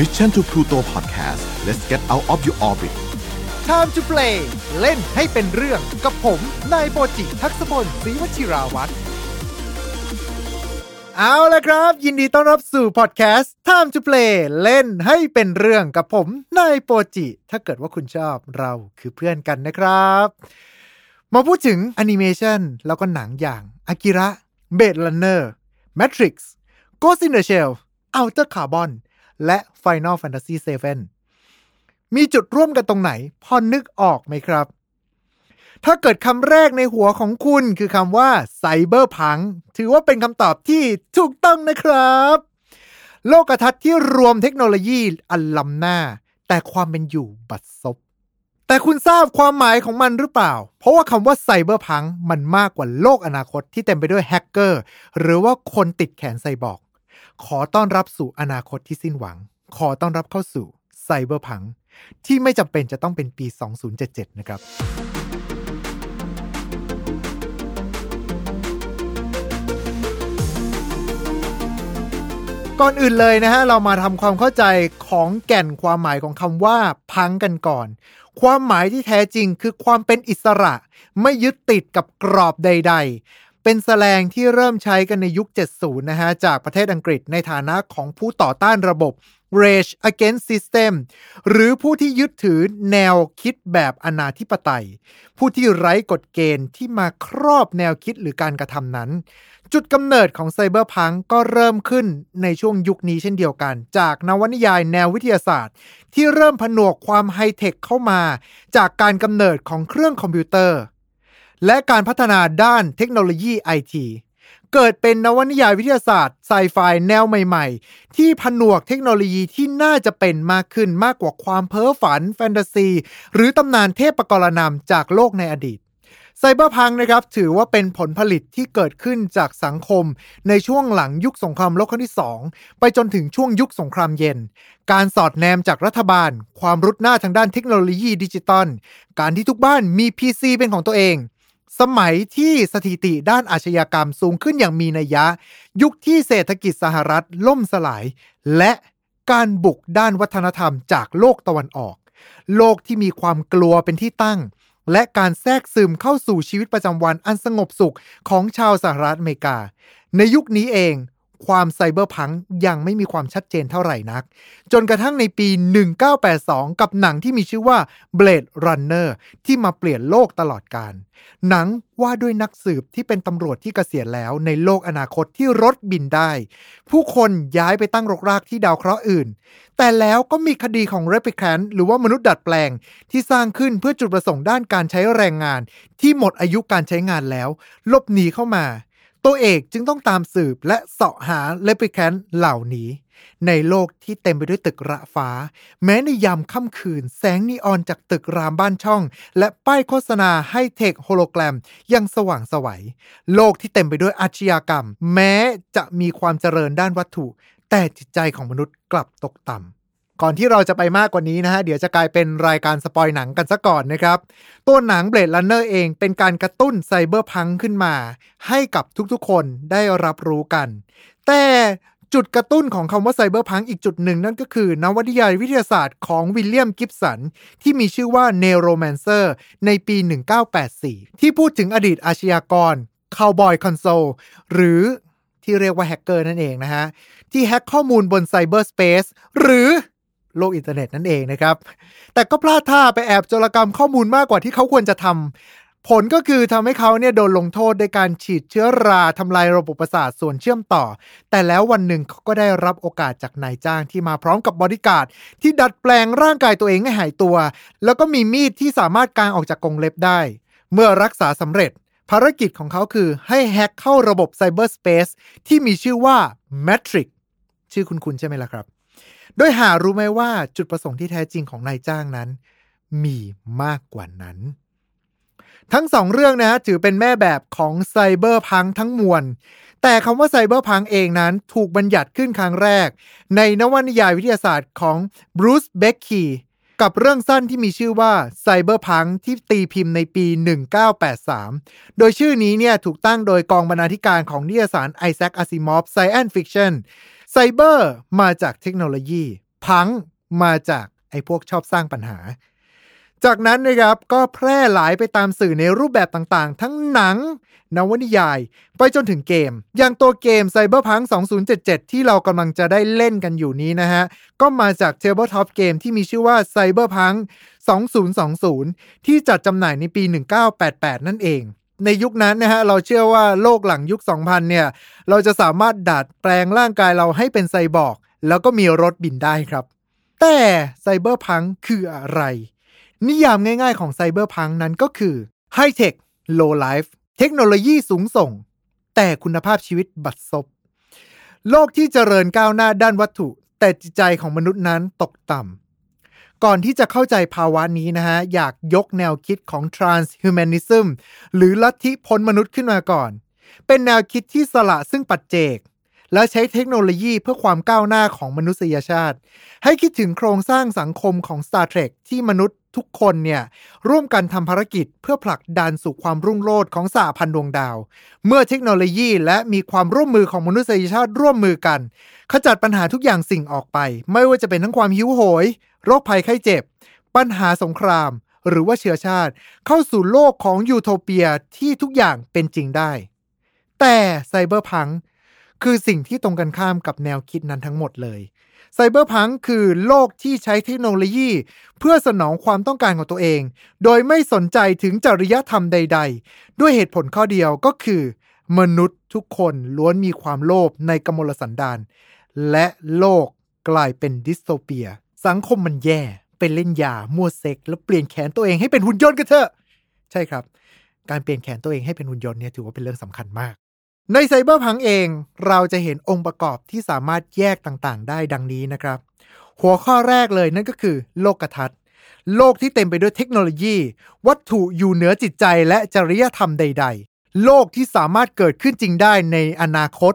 Mission to Pluto Podcast let's get out of your orbit Time to play เล่นให้เป็นเรื่องกับผม นายโปจิทักษพลศรีวชิราวัตรเอาละครับ ยินดีต้อนรับสู่พอดแคสต์ Time to play เล่นให้เป็นเรื่องกับผม นายโปจิ ถ้าเกิดว่าคุณชอบเราคือเพื่อนกันนะครับ มาพูดถึงแอนิเมชันแล้วก็หนังอย่างอากิระเบดลันเนอร์ Matrix Ghost in the Shell Outer Carbon และ Final Fantasy 7 มีจุดร่วมกันตรงไหน พอนึกออกไหมครับ ถ้าเกิดคำแรกในหัวของคุณคือคำว่าไซเบอร์พังถือว่าเป็นคำตอบที่ถูกต้องนะครับ โลกทัศน์ที่รวมเทคโนโลยีอันล้ำหน้า แต่ความเป็นอยู่บัดซบแต่คุณทราบความหมายของมันหรือเปล่า เพราะว่าคำว่าไซเบอร์พังมันมากกว่าโลกอนาคตที่เต็มไปด้วยแฮกเกอร์ หรือว่าคนติดแขนไซบอร์ก ขอต้อนรับสู่อนาคตที่สิ้นหวัง ขอต้อนรับเข้าสู่ไซเบอร์พังที่ไม่จำเป็นจะต้องเป็นปี 2077 นะครับ ก่อนอื่นเลยนะฮะ เรามาทำความเข้าใจของแก่นความหมายของคำว่าพังกันก่อน ความหมายที่แท้จริงคือความเป็นอิสระ ไม่ยึดติดกับกรอบใด ๆ เป็นแสลงที่เริ่มใช้กันในยุค 70 นะฮะ จากประเทศอังกฤษในฐานะของผู้ต่อต้านระบบ Rage Against System หรือผู้ที่ยึดถือแนวคิดแบบอนาธิปไตย ผู้ที่ไร้กฎเกณฑ์ที่มาครอบแนวคิดหรือการกระทำนั้น จุดกำเนิดของไซเบอร์พังก็เริ่มขึ้นในช่วงยุคนี้เช่นเดียวกัน จากนวนิยายแนววิทยาศาสตร์ ที่เริ่มผนวกความไฮเทคเข้ามา จากการกำเนิดของเครื่องคอมพิวเตอร์ และการพัฒนาด้านเทคโนโลยีไอทีเกิดเป็นนวนิยายวิทยาศาสตร์ไซไฟแนวใหม่ๆ ที่ผนวกเทคโนโลยีที่น่าจะเป็นมากขึ้นมากกว่าความเพ้อฝัน แฟนตาซี หรือตำนานเทพปกรณัมจากโลกในอดีต cyberpunk นะครับถือว่าเป็นผลผลิตที่เกิดขึ้นจากสังคม ในช่วงหลังยุคสงครามโลกครั้งที่ 2 ไปจนถึงช่วงยุคสงครามเย็น การสอดแนมจากรัฐบาล ความรุดหน้าทางด้านเทคโนโลยีดิจิตอลการที่ทุกบ้านมี PC เป็นของตัวเอง สมัยที่สถิติด้านอาชญากรรมสูงขึ้นอย่างมีนัยยะ ยุคที่เศรษฐกิจสหรัฐล่มสลาย และการบุกด้านวัฒนธรรมจากโลกตะวันออก โลกที่มีความกลัวเป็นที่ตั้ง และการแทรกซึมเข้าสู่ชีวิตประจำวันอันสงบสุขของชาวสหรัฐอเมริกา ในยุคนี้เอง ความไซเบอร์พังยังไม่มีความชัดเจนเท่าไหร่นัก จนกระทั่งในปี 1982 กับหนังที่มีชื่อว่า Blade Runner ที่มาเปลี่ยนโลกตลอดการ หนังว่าด้วยนักสืบที่เป็นตำรวจที่เกษียณแล้วในโลกอนาคตที่รถบินได้ ผู้คนย้ายไปตั้งรกรากที่ดาวเคราะห์อื่น แต่แล้วก็มีคดีของ Replicant หรือว่ามนุษย์ดัดแปลง ที่สร้างขึ้นเพื่อจุดประสงค์ด้านการใช้แรงงาน ที่หมดอายุการใช้งานแล้วลบหนีเข้ามา ตัวเอกจึงต้องตามสืบและเสาะหาเลปิแคนเหล่านี้ ในโลกที่เต็มไปด้วยตึกระฟ้า แม้ในยามค่ำคืน แสงนีออนจากตึกรามบ้านช่อง และป้ายโฆษณาให้เทคโฮโลแกรมยังสว่างสวัย โลกที่เต็มไปด้วยอาชญากรรม แม้จะมีความเจริญด้านวัตถุ แต่จิตใจของมนุษย์กลับตกต่ำ ก่อนที่เราจะไปมากกว่านี้นะฮะ เดี๋ยวจะกลายเป็นรายการสปอยหนังกันซะก่อนนะครับ ตัวหนัง Blade Runner เองเป็นการกระตุ้น Cyberpunk ขึ้นมา ให้กับทุกๆคนได้รับรู้กัน แต่จุดกระตุ้นของคำว่า Cyberpunk อีกจุดหนึ่งนั่นก็คือนวนิยายวิทยาศาสตร์ของวิลเลียมกิบสัน ที่มีชื่อว่า Neuromancer ในปี 1984 ที่พูดถึงอดีตอาชญากรคาวบอยคอนโซลหรือที่เรียกว่าแฮกเกอร์นั่นเองนะฮะ ที่แฮกข้อมูลบน Cyberspace หรือ โลกอินเทอร์เน็ตนั่นเองนะครับ แต่ก็พลาดท่าไปแอบโจรกรรมข้อมูลมากกว่าที่เขาควรจะทำผลก็คือทำให้เขาเนี่ยโดนลงโทษด้วยการฉีดเชื้อราทำลายระบบประสาทส่วนเชื่อมต่อ แต่แล้ววันหนึ่งเขาก็ได้รับโอกาสจากนายจ้างที่มาพร้อมกับบอดี้การ์ดที่ดัดแปลงร่างกายตัวเองให้หายตัว แล้วก็มีมีดที่สามารถกางออกจากกรงเล็บได้ เมื่อรักษาสำเร็จภารกิจของเขาคือให้แฮ็กเข้าระบบ Cyberspaceที่มีชื่อว่า Matrix ชื่อคุณคุณใช่ไหมล่ะครับ โดยหารู้ไหมว่าจุดประสงค์ที่แท้จริงของนายจ้างนั้น มีมากกว่านั้น ทั้งสองเรื่องนะฮะถือเป็นแม่แบบของไซเบอร์พังทั้งมวล แต่คำว่าไซเบอร์พังเองนั้นถูกบัญญัติขึ้นครั้งแรก ในนวนิยายวิทยาศาสตร์ของบรูซเบคคีกับเรื่องสั้นที่มีชื่อว่าไซเบอร์พังที่ตีพิมพ์ในปี 1983 โดยชื่อนี้เนี่ยถูกตั้งโดยกองบรรณาธิการของนิตยสาร Isaac Asimov's Science Fiction Cyber มาจากเทคโนโลยี พังมาจากไอ้พวกชอบสร้างปัญหา จากนั้นนะครับก็แพร่หลายไปตามสื่อในรูปแบบต่างๆ ทั้งหนัง นวนิยาย ไปจนถึงเกม อย่างตัวเกม Cyberpunk 2077 ที่เรากำลังจะได้เล่นกันอยู่นี้นะฮะ ก็มาจาก Tabletop เกมที่มีชื่อว่า Cyberpunk 2020 ที่จัดจำหน่ายในปี 1988 นั่นเอง ในยุคนั้นนะฮะเราเชื่อว่าโลกหลังยุค 2000 เนี่ย เราจะสามารถดัดแปลงร่างกายเราให้เป็นไซบอร์กแล้วก็มีรถบินได้ครับ แต่ Cyberpunk คืออะไร นิยามง่ายๆของ Cyberpunk นั้นก็คือ High Tech Low Life เทคโนโลยีสูงส่ง แต่คุณภาพชีวิตบัดซบ โลกที่เจริญก้าวหน้าด้านวัตถุ แต่จิตใจของมนุษย์นั้นตกต่ำ ก่อนที่จะเข้าใจภาวะนี้นะฮะ อยากยกแนวคิดของ transhumanism หรือลัทธิพ้นมนุษย์ขึ้นมาก่อน เป็นแนวคิดที่สละซึ่งปัจเจก และใช้เทคโนโลยีเพื่อความก้าวหน้าของมนุษยชาติ ให้คิดถึงโครงสร้างสังคมของ Star Trek ที่มนุษย์ทุกคนเนี่ยร่วมกันทำภารกิจเพื่อผลักดันสู่ความรุ่งโรจน์ของสหพันธ์ดวงดาว เมื่อเทคโนโลยีและมีความร่วมมือของมนุษยชาติร่วมมือกัน ขจัดปัญหาทุกอย่างสิ่งออกไป ไม่ว่าจะเป็นทั้งความหิวโหย โรคภัยไข้เจ็บ ปัญหาสงคราม หรือว่าเชื้อชาติ เข้าสู่โลกของยูโทเปียที่ทุกอย่างเป็นจริงได้ แต่ไซเบอร์พังคือสิ่งที่ตรงกันข้ามกับแนวคิดนั้นทั้งหมดเลยไซเบอร์พังคือโลกที่ใช้เทคโนโลยี เพื่อสนองความต้องการของตัวเอง โดยไม่สนใจถึงจริยธรรมใด ๆ ด้วยเหตุผลข้อเดียวก็คือ มนุษย์ทุกคนล้วนมีความโลภในกมลสันดาน และโลกกลายเป็น Dystopia สังคมมันแย่เป็นเล่นยามั่วเซ็กซ์ แล้วเปลี่ยนแขนตัวเองให้เป็นหุ่นยนต์กันเถอะ ใช่ครับ การเปลี่ยนแขนตัวเองให้เป็นหุ่นยนต์เนี่ยถือว่าเป็นเรื่องสำคัญมาก ใน Cyberpunk เองเราจะเห็นองค์ประกอบที่สามารถแยกต่างๆ ได้ดังนี้นะครับ หัวข้อแรกเลยนั่นก็คือ โลกทัศน์ โลกที่เต็มไปด้วยเทคโนโลยี วัตถุอยู่เหนือจิตใจและจริยธรรมใด ๆ โลกที่สามารถเกิดขึ้นจริงได้ในอนาคต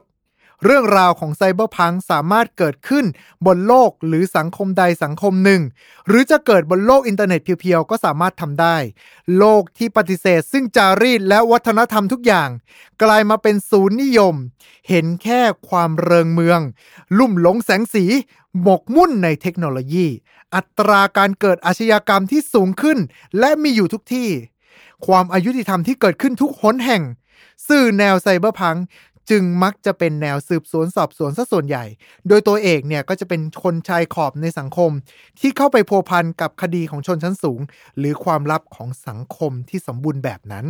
เรื่องราวของ Cyberpunk สามารถเกิดขึ้นบนโลกหรือสังคมใดสังคมหนึ่ง หรือจะเกิดบนโลกอินเทอร์เน็ตเพียวๆ ก็สามารถทำได้ โลกที่ปฏิเสธ ซึ่งจารีตและวัฒนธรรมทุกอย่าง กลายมาเป็นศูนย์นิยม เห็นแค่ความเรืองเมือง ลุ่มหลงแสงสี หมกมุ่นในเทคโนโลยี อัตราการเกิดอาชญากรรมที่สูงขึ้น และมีอยู่ทุกที่ ความอายุติธรรมที่เกิดขึ้นทุกหนแห่งสื่อแนวไซเบอร์พัง จึงมักจะเป็นแนวสืบสวนสอบสวนซะส่วนใหญ่ โดยตัวเอกเนี่ยก็จะเป็นคนชายขอบในสังคม ที่เข้าไปพัวพันกับคดีของชนชั้นสูง หรือความลับของสังคมที่สมบูรณ์แบบนั้น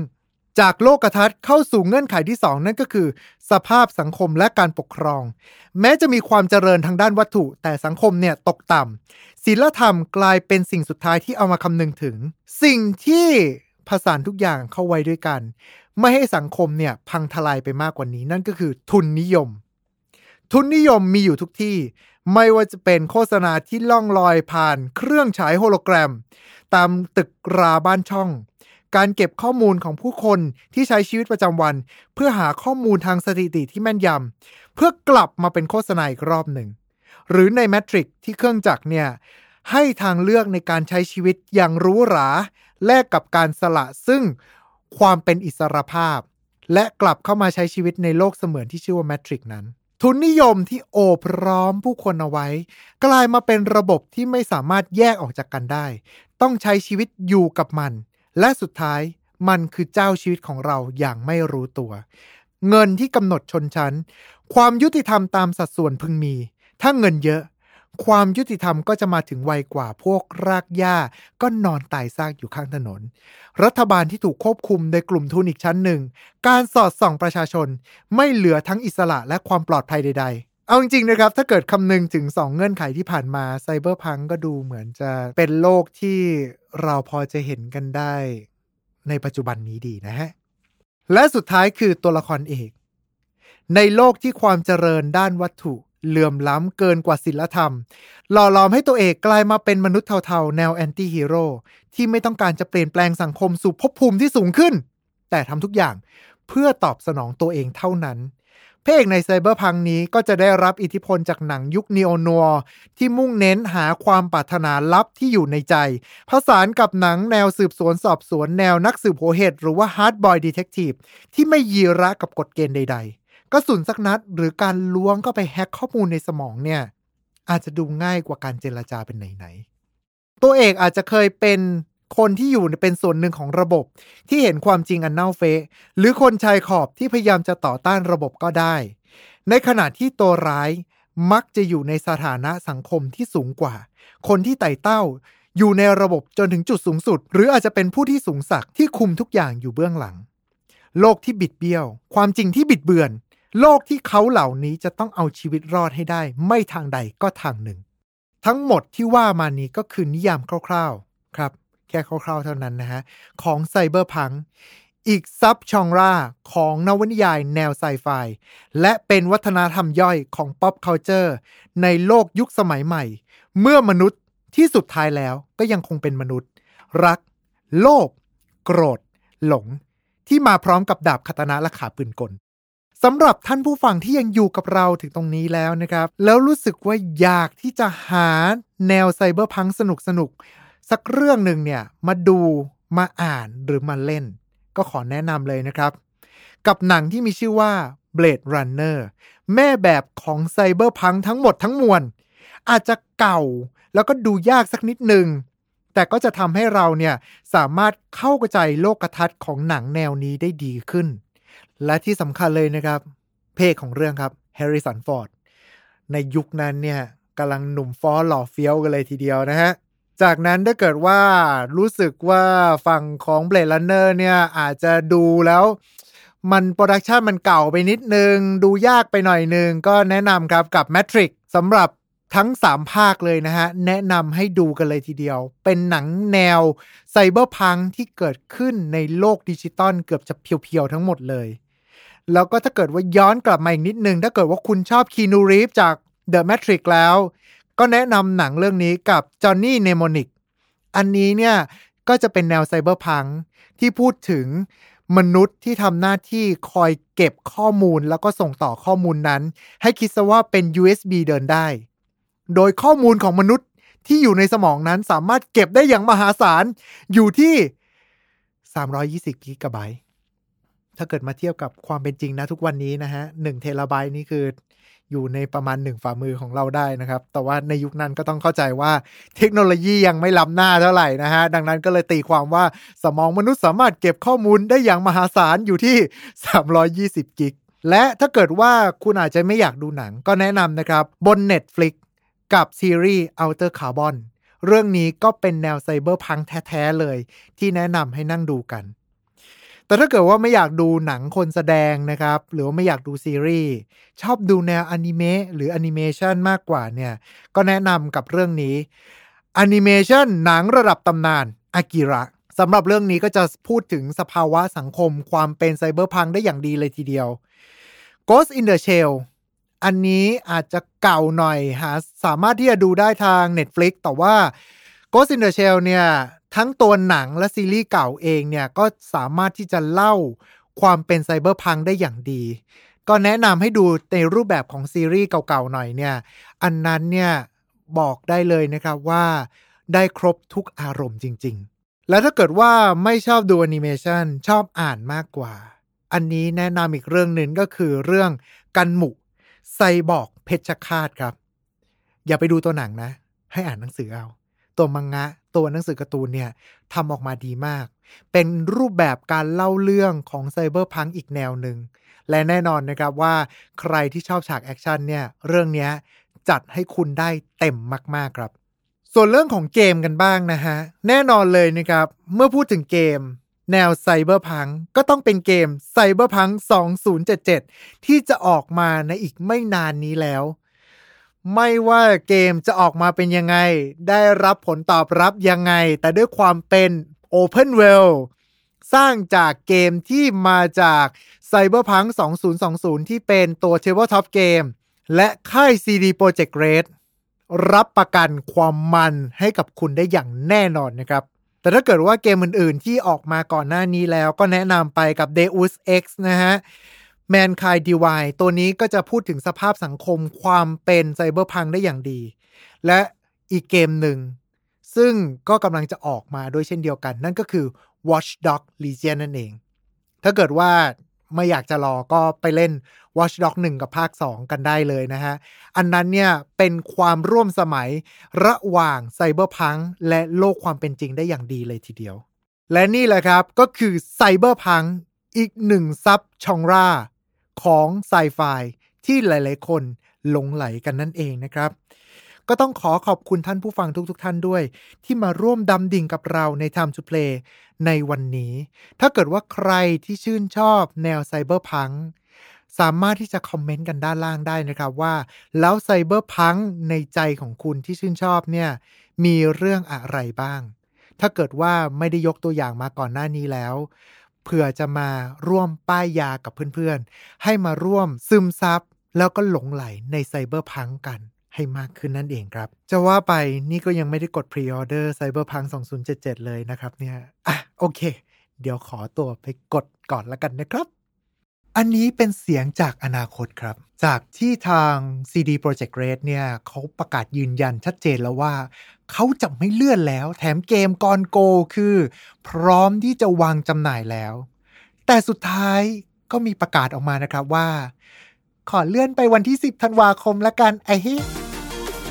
จากโลกทัศน์เข้าสู่เงื่อนไขที่ 2 นั่นก็คือ สภาพสังคมและการปกครอง แม้จะมีความเจริญทางด้านวัตถุ แต่สังคมเนี่ยตกต่ำศีลธรรมกลายเป็นสิ่งสุดท้ายที่เอามาคำนึงถึง สิ่งที่ผสานทุกอย่างเข้าไว้ด้วยกัน ไม่ให้สังคมเนี่ยพังทลายไปมากกว่านี้ นั่นก็คือทุนนิยม ทุนนิยมมีอยู่ทุกที่ ไม่ว่าจะเป็นโฆษณาที่ล่องลอยผ่านเครื่องฉายโฮโลแกรม ตามตึกราบ้านช่อง การเก็บข้อมูลของผู้คนที่ใช้ชีวิตประจำวัน เพื่อหาข้อมูลทางสถิติที่แม่นยำเพื่อกลับมาเป็นโฆษณาอีกรอบหนึ่ง หรือในแมทริกที่เครื่องจักรเนี่ยให้ทางเลือกในการใช้ชีวิตอย่างรู้หรา แลกกับการสละซึ่ง ความเป็นอิสรภาพ และกลับเข้ามาใช้ชีวิตในโลกเสมือนที่ชื่อว่าแมทริกนั้น ทุนนิยมที่โอบร้อมผู้คนเอาไว้ กลายมาเป็นระบบที่ไม่สามารถแยกออกจากกันได้ ต้องใช้ชีวิตอยู่กับมัน และสุดท้ายมันคือเจ้าชีวิตของเราอย่างไม่รู้ตัว เงินที่กำหนดชนชั้น ความยุติธรรมตามสัดส่วนพึงมี ถ้าเงินเยอะ ความยุติธรรมก็จะมาถึงไวกว่าพวกรากหญ้า ก็นอนตายซากอยู่ข้างถนน รัฐบาลที่ถูกควบคุมโดยกลุ่มทุนอีกชั้นหนึ่ง การสอดส่องประชาชน ไม่เหลือทั้งอิสระและความปลอดภัยใด ๆ เอาจริงๆนะครับ ถ้าเกิดคำนึงถึง 2 เงื่อนไขที่ผ่านมาไซเบอร์พังก็ดูเหมือนจะเป็นโลกที่เราพอจะเห็นกันได้ ในปัจจุบันนี้ดีนะฮะและสุดท้ายคือตัวละครเอก ในโลกที่ความเจริญด้านวัตถุ เหลื่อมล้ำเกินกว่าศิลธรรม หล่อหลอมให้ตัวเอกกลายมาเป็นมนุษย์เทาๆ แนว Anti-hero ที่ไม่ต้องการจะเปลี่ยนแปลงสังคมสู่ภพภูมิที่สูงขึ้น แต่ทำทุกอย่างเพื่อตอบสนองตัวเองเท่านั้นพระเอกใน Cyberpunk นี้ก็จะได้รับอิทธิพลจากหนังยุค Neo-noirที่มุ่งเน้นหาความปรารถนาลับที่อยู่ในใจ ผสานกับหนังแนวสืบสวนสอบสวนแนวนักสืบโหดเหี้ยมหรือว่า Hardboiled Detective ที่ไม่ยี่หระกับกฎเกณฑ์ใด ๆ กระสุนสักนัดหรือการล้วงเข้าไปแฮ็กข้อมูลในสมองเนี่ย อาจจะดูง่ายกว่าการเจรจาเป็นไหนๆตัวเอกอาจจะเคยเป็นคนที่อยู่เป็นส่วนหนึ่งของระบบ ที่เห็นความจริงอันเน่าเฟะหรือคนชายขอบที่พยายามจะต่อต้านระบบก็ได้ ในขณะที่ตัวร้ายมักจะอยู่ในสถานะสังคมที่สูงกว่า คนที่ไต่เต้า อยู่ในระบบจนถึงจุดสูงสุด หรืออาจจะเป็นผู้ที่สูงสักที่คุมทุกอย่างอยู่เบื้องหลัง โลกที่บิดเบี้ยว ความจริงที่บิดเบือน โลกที่เขาเหล่านี้จะต้องเอาชีวิตรอดให้ได้ ไม่ทางใดก็ทางหนึ่ง ทั้งหมดที่ว่ามานี้ก็คือนิยามคร่าวๆครับ แค่คร่าวๆเท่านั้นนะฮะ ของไซเบอร์พังอีกซับชองราของนวนิยายแนวไซไฟและเป็นวัฒนธรรมย่อยของ pop culture ในโลกยุคสมัยใหม่ เมื่อมนุษย์ที่สุดท้ายแล้วก็ยังคงเป็นมนุษย์ รัก โลภโกรธ หลง ที่มาพร้อมกับดาบคาตานะและขาปืนกล สำหรับท่านผู้ฟังที่ยังอยู่กับเราถึงตรงนี้แล้วนะครับ แล้วรู้สึกว่าอยากที่จะหาแนวไซเบอร์พังสนุกสนุกสักเรื่องหนึ่งเนี่ยมาดูมาอ่านหรือมาเล่น ก็ขอแนะนำเลยนะครับ กับหนังที่มีชื่อว่า Blade Runner แม่แบบของไซเบอร์พังทั้งหมดทั้งมวล อาจจะเก่าแล้วก็ดูยากสักนิดหนึ่งแต่ก็จะทำให้เราเนี่ยสามารถเข้าใจโลกทัศน์ของหนังแนวนี้ได้ดีขึ้น และที่สำคัญเลยนะครับ เพศของเรื่องครับแฮร์ริสันฟอร์ดในยุคนั้นเนี่ยกำลังหนุ่มฟ้อหล่อเฟี้ยวกันเลยทีเดียวนะฮะ จากนั้นถ้าเกิดว่ารู้สึกว่าฝั่งของ Blade Runner เนี่ยอาจจะดูแล้วมัน Production มันเก่าไปนิดนึง ดูยากไปหน่อยนึง ก็แนะนำครับกับ Matrix สำหรับ ทั้ง 3 ภาคเลยนะฮะ แนะนำให้ดูกันเลยทีเดียว เป็นหนังแนว Cyberpunk ที่เกิดขึ้นในโลกดิจิตอลเกือบจะเพียวๆทั้งหมดเลย แล้วก็ถ้าเกิดว่าย้อนกลับมาอีกนิดนึง ถ้าเกิดว่าคุณชอบคีนูรีฟจาก The Matrix แล้ว ก็แนะนำหนังเรื่องนี้กับจอห์นนี่เนโมนิกอันนี้เนี่ยก็จะเป็นแนวไซเบอร์พังที่พูดถึงมนุษย์ที่ทำหน้าที่คอยเก็บข้อมูลแล้วก็ส่งต่อข้อมูลนั้น ให้คิดซะว่าเป็น USB เดินได้ โดยข้อมูลของมนุษย์ที่อยู่ในสมองนั้นสามารถเก็บได้อย่างมหาศาล อยู่ที่ 320 กิกะไบต์ ถ้าเกิดมาเทียบกับความเป็นจริงนะทุกวันนี้นะฮะหเทราไบต์นี่คืออยู่ในประมาณหนึ่งฝ่ามือของเราได้นะครับ แต่ว่าในยุคนั้นก็ต้องเข้าใจว่าเทคโนโลยียังไม่ล้ำหน้าเท่าไหร่นะฮะ ดังนั้นก็เลยตีความว่าสมองมนุษย์สามารถเก็บข้อมูลได้อย่างมหาศาลอยู่ที่ 320 กิกและถ้าเกิดว่าคุณอาจจะไม่อยากดูหนังก็แนะนำนะครับ บน Netflix กับซีรีส์ Outer Carbon เรื่องนี้ก็เป็นแนว Cyberpunk แท้ๆเลย ที่แนะนำให้นั่งดูกัน แต่ถ้าเกิดว่าไม่อยากดูหนังคนแสดงนะครับ หรือว่าไม่อยากดูซีรีส์ ชอบดูแนวอนิเมะหรือแอนิเมชันมากกว่าเนี่ย ก็แนะนำกับเรื่องนี้แอนิเมชันหนังระดับตำนานอากิระสำหรับเรื่องนี้ก็จะพูดถึงสภาวะสังคมความเป็น Cyberpunk ได้อย่างดีเลยทีเดียว Ghost in the Shell อันนี้อาจจะเก่าหน่อยหาสามารถที่จะดูได้ทาง Netflix แต่ว่า Ghost in the Shell เนี่ยทั้งตัวหนังและซีรีส์เก่าเองเนี่ยก็สามารถที่จะเล่าความเป็นไซเบอร์พังได้อย่างดี ก็แนะนำให้ดูในรูปแบบของซีรีส์เก่าๆหน่อยเนี่ย อันนั้นเนี่ยบอกได้เลยนะครับว่าได้ครบทุกอารมณ์จริง ๆ แล้วถ้าเกิดว่าไม่ชอบดูแอนิเมชันชอบอ่านมากกว่า อันนี้แนะนำอีกเรื่องหนึ่งก็คือเรื่องกันมุ ไซบอร์กเพชฌฆาตครับ อย่าไปดูตัวหนังนะ ให้อ่านหนังสือเอา ตัวมังงะ ตัวหนังสือการ์ตูนเนี่ยทำออกมาดีมาก เป็นรูปแบบการเล่าเรื่องของ Cyberpunk อีกแนวหนึ่ง และแน่นอนนะครับว่าใครที่ชอบฉากแอคชั่นเนี่ย เรื่องนี้จัดให้คุณได้เต็มมาก ๆครับ ส่วนเรื่องของเกมกันบ้างนะฮะ แน่นอนเลยนะครับ เมื่อพูดถึงเกม แนวไซเบอร์พังก็ต้องเป็นเกมไซเบอร์พัง2077 ที่จะออกมาในอีกไม่นานนี้แล้ว ไม่ว่าเกมจะออกมาเป็นยังไง ได้รับผลตอบรับยังไง แต่ด้วยความเป็น Open World สร้างจากเกมที่มาจาก Cyberpunk 2020 ที่เป็นตัว Tabletop Game และค่าย CD Projekt Red รับประกันความมันให้กับคุณได้อย่างแน่นอนนะครับ แต่ถ้าเกิดว่าเกมอื่นๆ ที่ออกมาก่อนหน้านี้แล้วก็แนะนำไปกับ Deus Ex นะฮะ Mankind Divide ตัวนี้ก็จะพูดถึงสภาพสังคมความเป็นไซเบอร์พังได้อย่างดี และอีกเกมหนึ่ง ซึ่งก็กำลังจะออกมาด้วยเช่นเดียวกัน นั่นก็คือ Watch Dog Legion นั่นเอง ถ้าเกิดว่า ไม่อยากจะรอก็ไปเล่น Watch Dog 1 กับภาค 2 กันได้เลยนะฮะ อันนั้นเนี่ยเป็นความร่วมสมัยระหว่างไซเบอร์พังและโลกความเป็นจริงได้อย่างดีเลยทีเดียว และนี่แหละครับก็คือไซเบอร์พังอีกหนึ่งซับชองราของไซไฟที่หลายๆ คนหลงไหลกันนั่นเองนะครับ ก็ต้องขอขอบคุณท่านผู้ฟังทุกๆทท่านด้วย ที่มาร่วมดำดิ่งกับเราใน Time to Play ในวันนี้ ถ้าเกิดว่าใครที่ชื่นชอบแนว Cyberpunk สามารถที่จะคอมเมนต์กันด้านล่างได้นะครับว่า แล้ว Cyberpunk ในใจของคุณที่ชื่นชอบเนี่ยมีเรื่องอะไรบ้าง ถ้าเกิดว่าไม่ได้ยกตัวอย่างมาก่อนหน้านี้แล้วเผื่อจะมาร่วมป้ายยากับเพื่อนๆ ให้มาร่วมซึมซับแล้วก็หลงใหลใน Cyberpunk กัน ให้มากขึ้นนั่นเองครับ จะว่าไปนี่ก็ยังไม่ได้กด Pre-order Cyberpunk 2077 เลยนะครับเนี่ยอะโอเค เดี๋ยวขอตัวไปกดก่อนละกันนะครับ อันนี้เป็นเสียงจากอนาคตครับ จากที่ทาง CD Projekt Red เนี่ยเขาประกาศยืนยันชัดเจนแล้วว่า เขาจะไม่เลื่อนแล้ว แถมเกมกอนโกคือ พร้อมที่จะวางจำหน่ายแล้ว แต่สุดท้ายก็มีประกาศออกมานะครับว่า ขอเลื่อนไปวันที่ 10ธันวาคมละกันไอ้เฮ้